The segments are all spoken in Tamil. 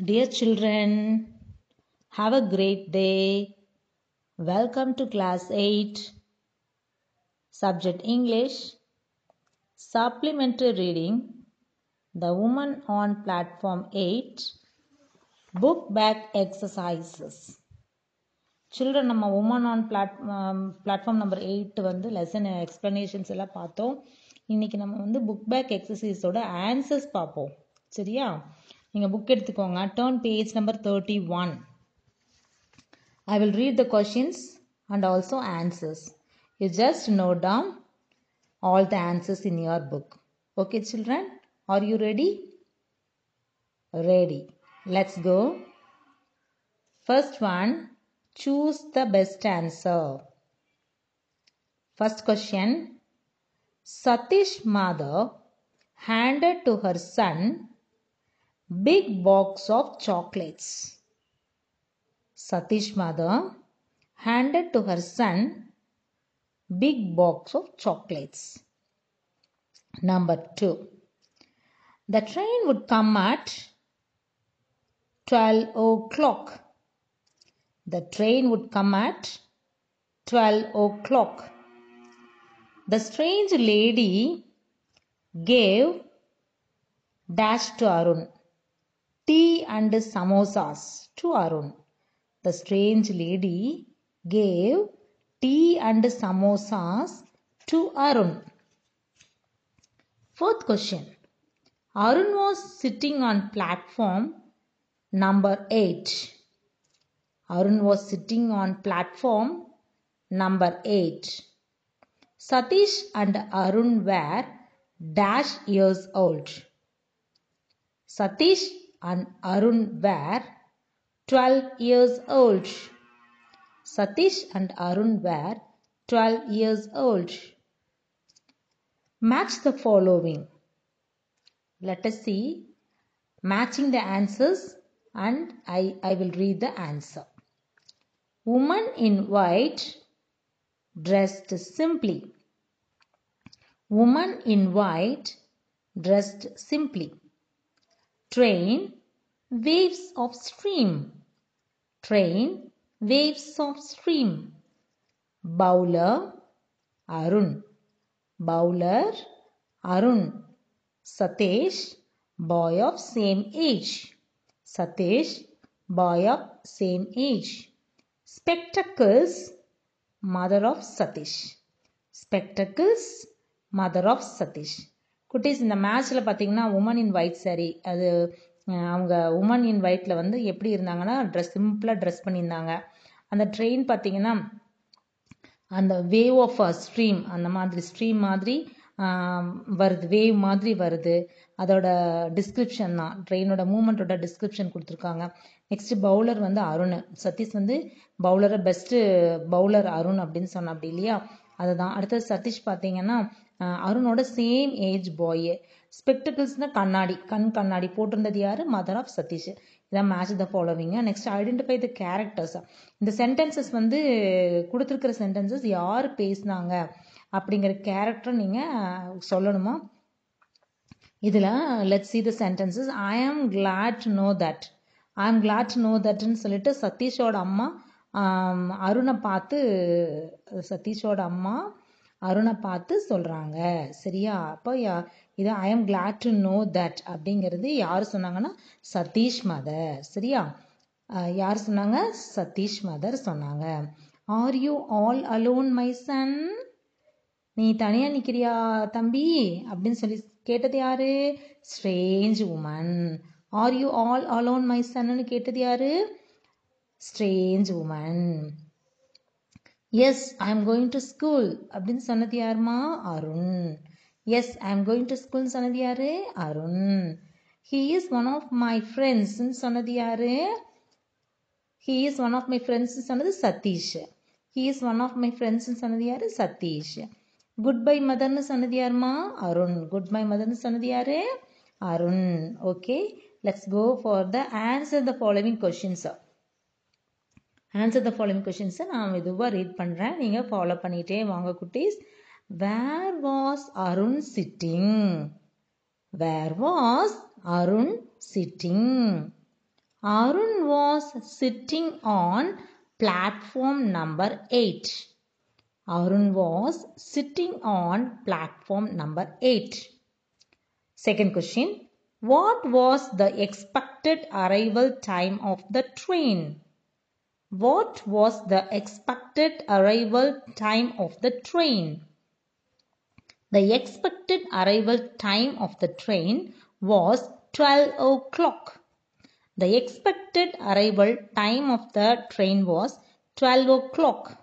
Dear children, have a great day. Welcome to class 8. Subject English. Supplementary reading The Woman on Platform 8. Book back exercises. Children நம்ம woman on plat platform number eight வந்து லெசன் எக்ஸ்ப்ளனேஷன்ஸ் எல்லாம் பார்த்தோம் இன்னைக்கு நம்ம வந்து புக் பேக் எக்ஸசைஸோட ஆன்சர்ஸ் பார்ப்போம் சரியா நீங்கள் புக் எடுத்துக்கோங்க turn page number thirty one I will read the questions and also answers you just note down all the answers in your book. Okay, children? Are you ready? Ready. Let's go. First one choose the best answer. First question Satish mother handed to her son big box of chocolates. Satish mother handed to her son big box of chocolates. Number two, the train would come at 12 o'clock. The train would come at 12 o'clock. The strange lady gave dash to Arun tea and samosas to Arun. The strange lady gave tea and samosas to Arun. Fourth question. Arun was sitting on platform number 8. Arun was sitting on platform number 8. Satish and Arun were dash years old. Satish and Arun were 12 years old. Satish and Arun were 12 years old. Match the following. Let us see matching the answers and I, I will read the answer. Woman in white dressed simply. Woman in white dressed simply. Train waves of stream. Train waves of stream. Bowler Arun. Bowler Arun. Satish boy of same age. Satish boy of same age. Spectacles mother of Satish. Spectacles mother of Satish. குட்டீஸ் இந்த மேட்ச்சில் பார்த்தீங்கன்னா உமன் இன் ஒயிட் சாரி அது அவங்க உமன் இன் ஒயிட்டில் வந்து எப்படி இருந்தாங்கன்னா ட்ரெஸ் சிம்பிளாக ட்ரெஸ் பண்ணியிருந்தாங்க. அந்த ட்ரெயின் பார்த்தீங்கன்னா அந்த வேவ் ஆஃப் அ ஸ்ட்ரீம் அந்த மாதிரி ஸ்ட்ரீம் மாதிரி வருது. வேவ் மாதிரி வருது. அதோட டிஸ்கிரிப்ஷன் தான். ட்ரெயினோட மூமெண்ட்டோட டிஸ்கிரிப்ஷன் கொடுத்துருக்காங்க. நெக்ஸ்ட் பவுலர் வந்து அருண். சதீஷ் வந்து பவுலரை பெஸ்ட்டு பவுலர் அருண் அப்படின்னு சொன்ன அப்படி இல்லையா? அதுதான். அடுத்தது சதீஷ் பார்த்தீங்கன்னா அருணோட சேம் ஏஜ் பாய் ஸ்பெக்டக்கிள்ஸ்னால் கண்ணாடி. கண் கண்ணாடி போட்டிருந்தது யார்? மதர் ஆஃப் சதீஷ் இதான் match the ஃபாலோவிங்க next identify the characters இந்த சென்டென்சஸ் வந்து கொடுத்துருக்கிற சென்டென்சஸ் யார் பேசினாங்க அப்படிங்கிற கேரக்டர் நீங்கள் சொல்லணுமா? இதில் let see the sentences I am glad to know that I am glad to no தட்னு சொல்லிட்டு சதீஷோட அம்மா அருணை பார்த்து சதீஷோட அம்மா அருணை பார்த்து சொல்கிறாங்க சரியா? அப்போ இது I am glad to know that அப்படிங்கிறது யார் சொன்னாங்கன்னா சதீஷ் மதர் சரியா? யார் சொன்னாங்க? சதீஷ் மதர் சொன்னாங்க. Are you all alone my son நீ தனியாக நிற்கிறியா தம்பி? அப்படின்னு சொல்லி கேட்டது யாரு? Strange woman are you all alone my சன்னு கேட்டது யாரு? Strange woman yes I am going to school அப்படின்னு சொன்னது யாருமா Arun yes I am going to school சொன்னது யாரு Arun he is one of my ஃப்ரெண்ட்ஸ்ன்னு சொன்னது யாரு he is one of my ஃப்ரெண்ட்ஸ்னு சொன்னது Satish he is one of my ஃப்ரெண்ட்ஸ்னு சொன்னது யாரு சதீஷ் குட் பை மதர்னு சொன்னது யாருமா அருண் குட் பை மதர்னு சொன்னது யாரு Arun okay let's go for the answer the following questions answer the following கொஷின்ஸை நான் மெதுவாக ரீட் பண்ணுறேன் நீங்கள் ஃபாலோ பண்ணிகிட்டே வாங்க குட்டீஸ் where was Arun sitting where was Arun sitting Arun was sitting on platform number 8. Arun was sitting on platform number 8. Second question. What was the expected arrival time of the train? what was the expected arrival time of the train? The expected arrival time of the train was 12 o'clock. The expected arrival time of the train was 12 o'clock.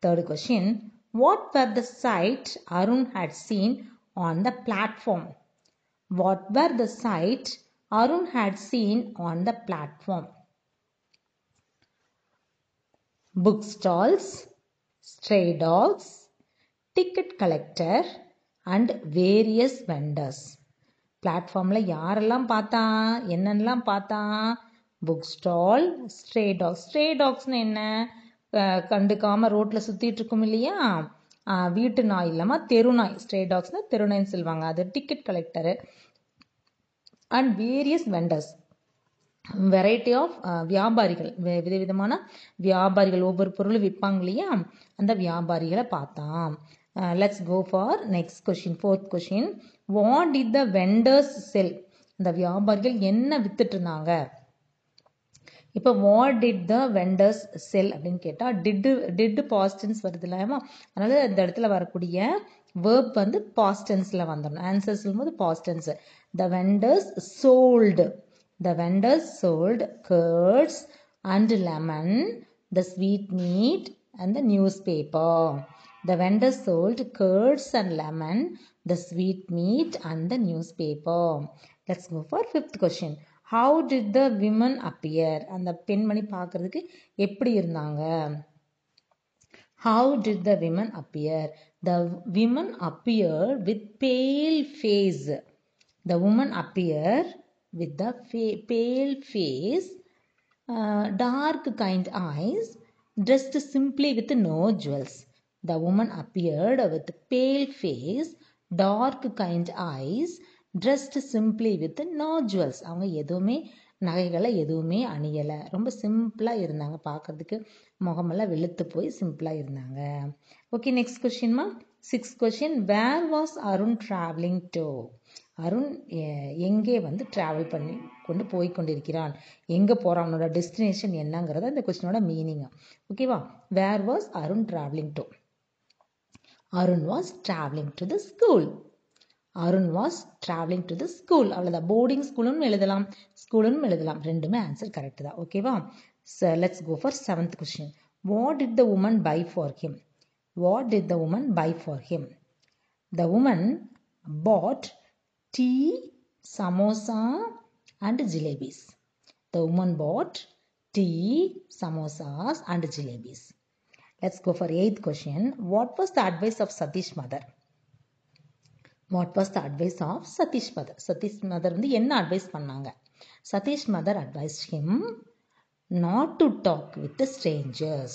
Third question. What were the sights Arun had seen on the platform? What were the sights Arun had seen on the platform? Book stalls, stray dogs, ticket collector and various vendors பிளாட்ஃபார்மில் யாரெல்லாம் பார்த்தா என்னென்னலாம் பார்த்தா book stall stray dogs stray டாக்ஸ்னு என்ன கண்டுக்காமல் ரோட்டில் சுற்றிட்டு இருக்கும் இல்லையா? வீட்டு நாய் இல்லாமல் தெரு நாய் ஸ்ட்ரே டாக்ஸ்னால் தெரு நாய்ன்னு சொல்லுவாங்க. அது ticket collector and various vendors variety of uh, வியாபாரிகள். விதவிதமான வியாபாரிகள். ஒவ்வொரு பொருளும் விற்பாங்க இல்லையா? அந்த வியாபாரிகளை பார்த்தான் let's go for next question fourth question what did the vendors sell இந்த வியாபாரிகள் என்ன வித்துட்டு இருந்தாங்க? இப்போ what did the vendors sell அப்படின்னு கேட்டால் டிட்டு டிட்டு பாஸ்டன்ஸ் வருது இல்லாமல் அதனால இந்த இடத்துல வரக்கூடிய வேர்ப் வந்து பாஸ்டன்ஸில் வந்துடணும். ஆன்சர் சொல்லும்போது பாஸ்டன்ஸ் the vendors sold the vendors sold curds and lemon the sweet meat and the newspaper the vendors sold curds and lemon the sweet meat and the newspaper let's go for fifth question how did the women appear அந்த பெண்மணி பார்க்கறதுக்கு எப்படி இருந்தாங்க how did the women appear the women appear with pale face the woman appear with the pale face dark kind eyes dressed simply with no jewels. The woman appeared with pale face dark kind eyes dressed simply with no jewels அவங்க எதுவுமே நகைகளை எதுவுமே அணியலை. ரொம்ப சிம்பிளாக இருந்தாங்க. பார்க்கறதுக்கு முகமெல்லாம் வெளுத்து போய் சிம்பிளாக இருந்தாங்க. Okay next கொஷின்மா six question where was Arun travelling to Arun எங்கே வந்து ட்ராவல் பண்ணி கொண்டு போய் கொண்டிருக்கிறான்? எங்கே போகிறான் அவனோட டெஸ்டினேஷன் என்னங்கிறது அந்த கொஸ்டினோட மீனிங் ஓகேவா where was Arun travelling to Arun was travelling to the school Arun was travelling to the school அவ்வளோதான் போர்டிங் ஸ்கூலுன்னு எழுதலாம். ஸ்கூலுன்னு எழுதலாம். ரெண்டுமே ஆன்சர் கரெக்ட் தான். ஓகேவா let's go for seventh question what did the woman buy for him what did the woman buy for him the woman bought tea, samosa, and jalebis. The woman bought tea, samosas, and jalebis. Let's go for eighth question. What was the advice of Satish mother? What was the advice of Satish mother? Satish mother வந்து என்ன அட்வைஸ் பண்ணாங்க Satish mother advice him not to talk with strangers.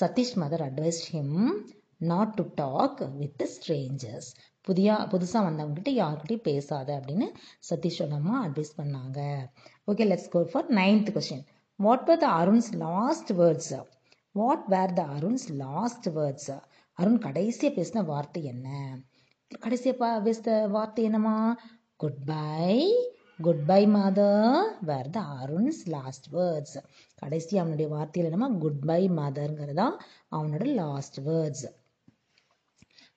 Satish mother advice him not to talk with strangers புதிய புதுசாக வந்தவங்ககிட்ட யார்கிட்டையும் பேசாத அப்படின்னு சதீஷோட அம்மா அட்வைஸ் பண்ணாங்க. Okay let's go for ninth question what were the Arun's last words what were the Arun's last words Arun கடைசியாக பேசின வார்த்தை என்ன? கடைசியாக பா பேசின வார்த்தை என்னம்மா? Good bye good bye mother where the Arun's last words கடைசி அவனுடைய வார்த்தையில் என்னமா குட் பை மதர்ங்கிறதா அவனோட last words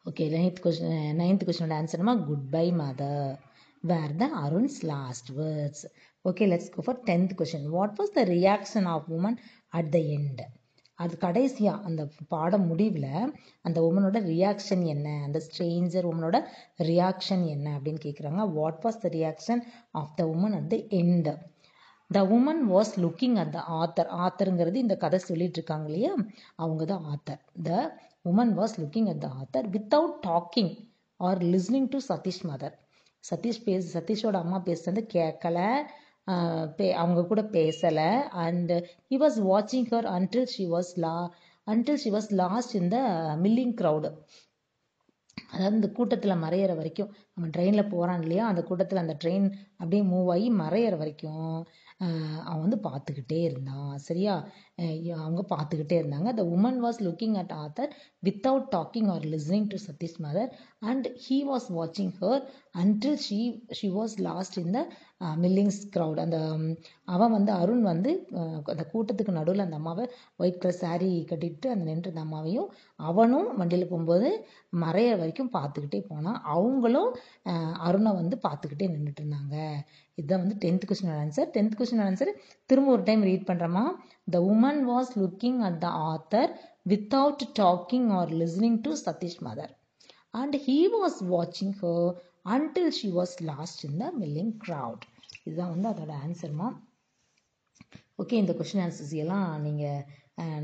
okay ninth question ninth கொஸ்டினோட answer என்னமா good bye mother where the Arun's last words okay let's go for tenth question what was the reaction of woman at the end அது கடைசியாக அந்த பாடம் முடிவில் அந்த உமனோட ரியாக்ஷன் என்ன? அந்த ஸ்ட்ரேஞ்சர் உமனோட ரியாக்ஷன் என்ன அப்படின்னு கேட்குறாங்க what was the reaction of the woman at the end the woman was looking at the author ஆத்தருங்கிறது இந்த கதை சொல்லிட்டு இருக்காங்க இல்லையா? அவங்க தான் author the woman was looking at the author without talking or listening to Satish mother Satish பேச சதீஷோட அம்மா பேசுறது கேட்கல ஆஹ் பே அவங்க கூட பேசலை அண்ட் ஹி வாஸ் வாட்சிங் her until she was law until she was lost in the milling crowd அதாவது இந்த கூட்டத்தில் மறையிற வரைக்கும் நம்ம ட்ரெயினில் போகிறான் இல்லையா அந்த கூட்டத்தில் அந்த ட்ரெயின் அப்படியே மூவ் ஆகி மறையிற வரைக்கும் அவன் வந்து பார்த்துக்கிட்டே இருந்தான். சரியா? அவங்க பார்த்துக்கிட்டே இருந்தாங்க. The woman was looking at author without talking or listening to Satish mother and he was வாட்சிங் her until she she was lost in the millings crowd அந்த அவன் வந்து அருண் வந்து அந்த கூட்டத்துக்கு நடுவில் அந்த அம்மாவை ஒயிட் கலர் சாரீ கட்டிட்டு அந்த நின்று அந்த அம்மாவையும் அவனும் வண்டியில் போகும்போது மறைய வரைக்கும் பார்த்துக்கிட்டே போனான். அவங்களும் அருணை வந்து பார்த்துக்கிட்டே நின்றுட்டு இருந்தாங்க. இதுதான் வந்து டென்த் கொஸ்டினோட ஆன்சர் டென்த் கொஸ்டின் ஆன்சர் திரும்ப ஒரு டைம் ரீட் பண்ணுறோமா the woman was looking at the author without talking or listening to Satish mother and he was வாட்சிங் her until she was lost in the milling crowd இதுதான் வந்து அதோட ஆன்சர்மா ஓகே இந்த கொஷின் ஆன்சர்ஸ் எல்லாம் நீங்கள்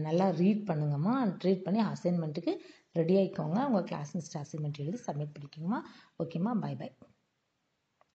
நல்லா ரீட் பண்ணுங்கம்மா. ரீட் பண்ணி அசைன்மெண்ட்டுக்கு ரெடி ஆகிக்கோங்க உங்கள் கிளாஸ் மிஸ்டர் அசைன்மெண்ட் எழுதி சப்மிட் பண்ணிக்கோங்கம்மா. ஓகேம்மா பை பை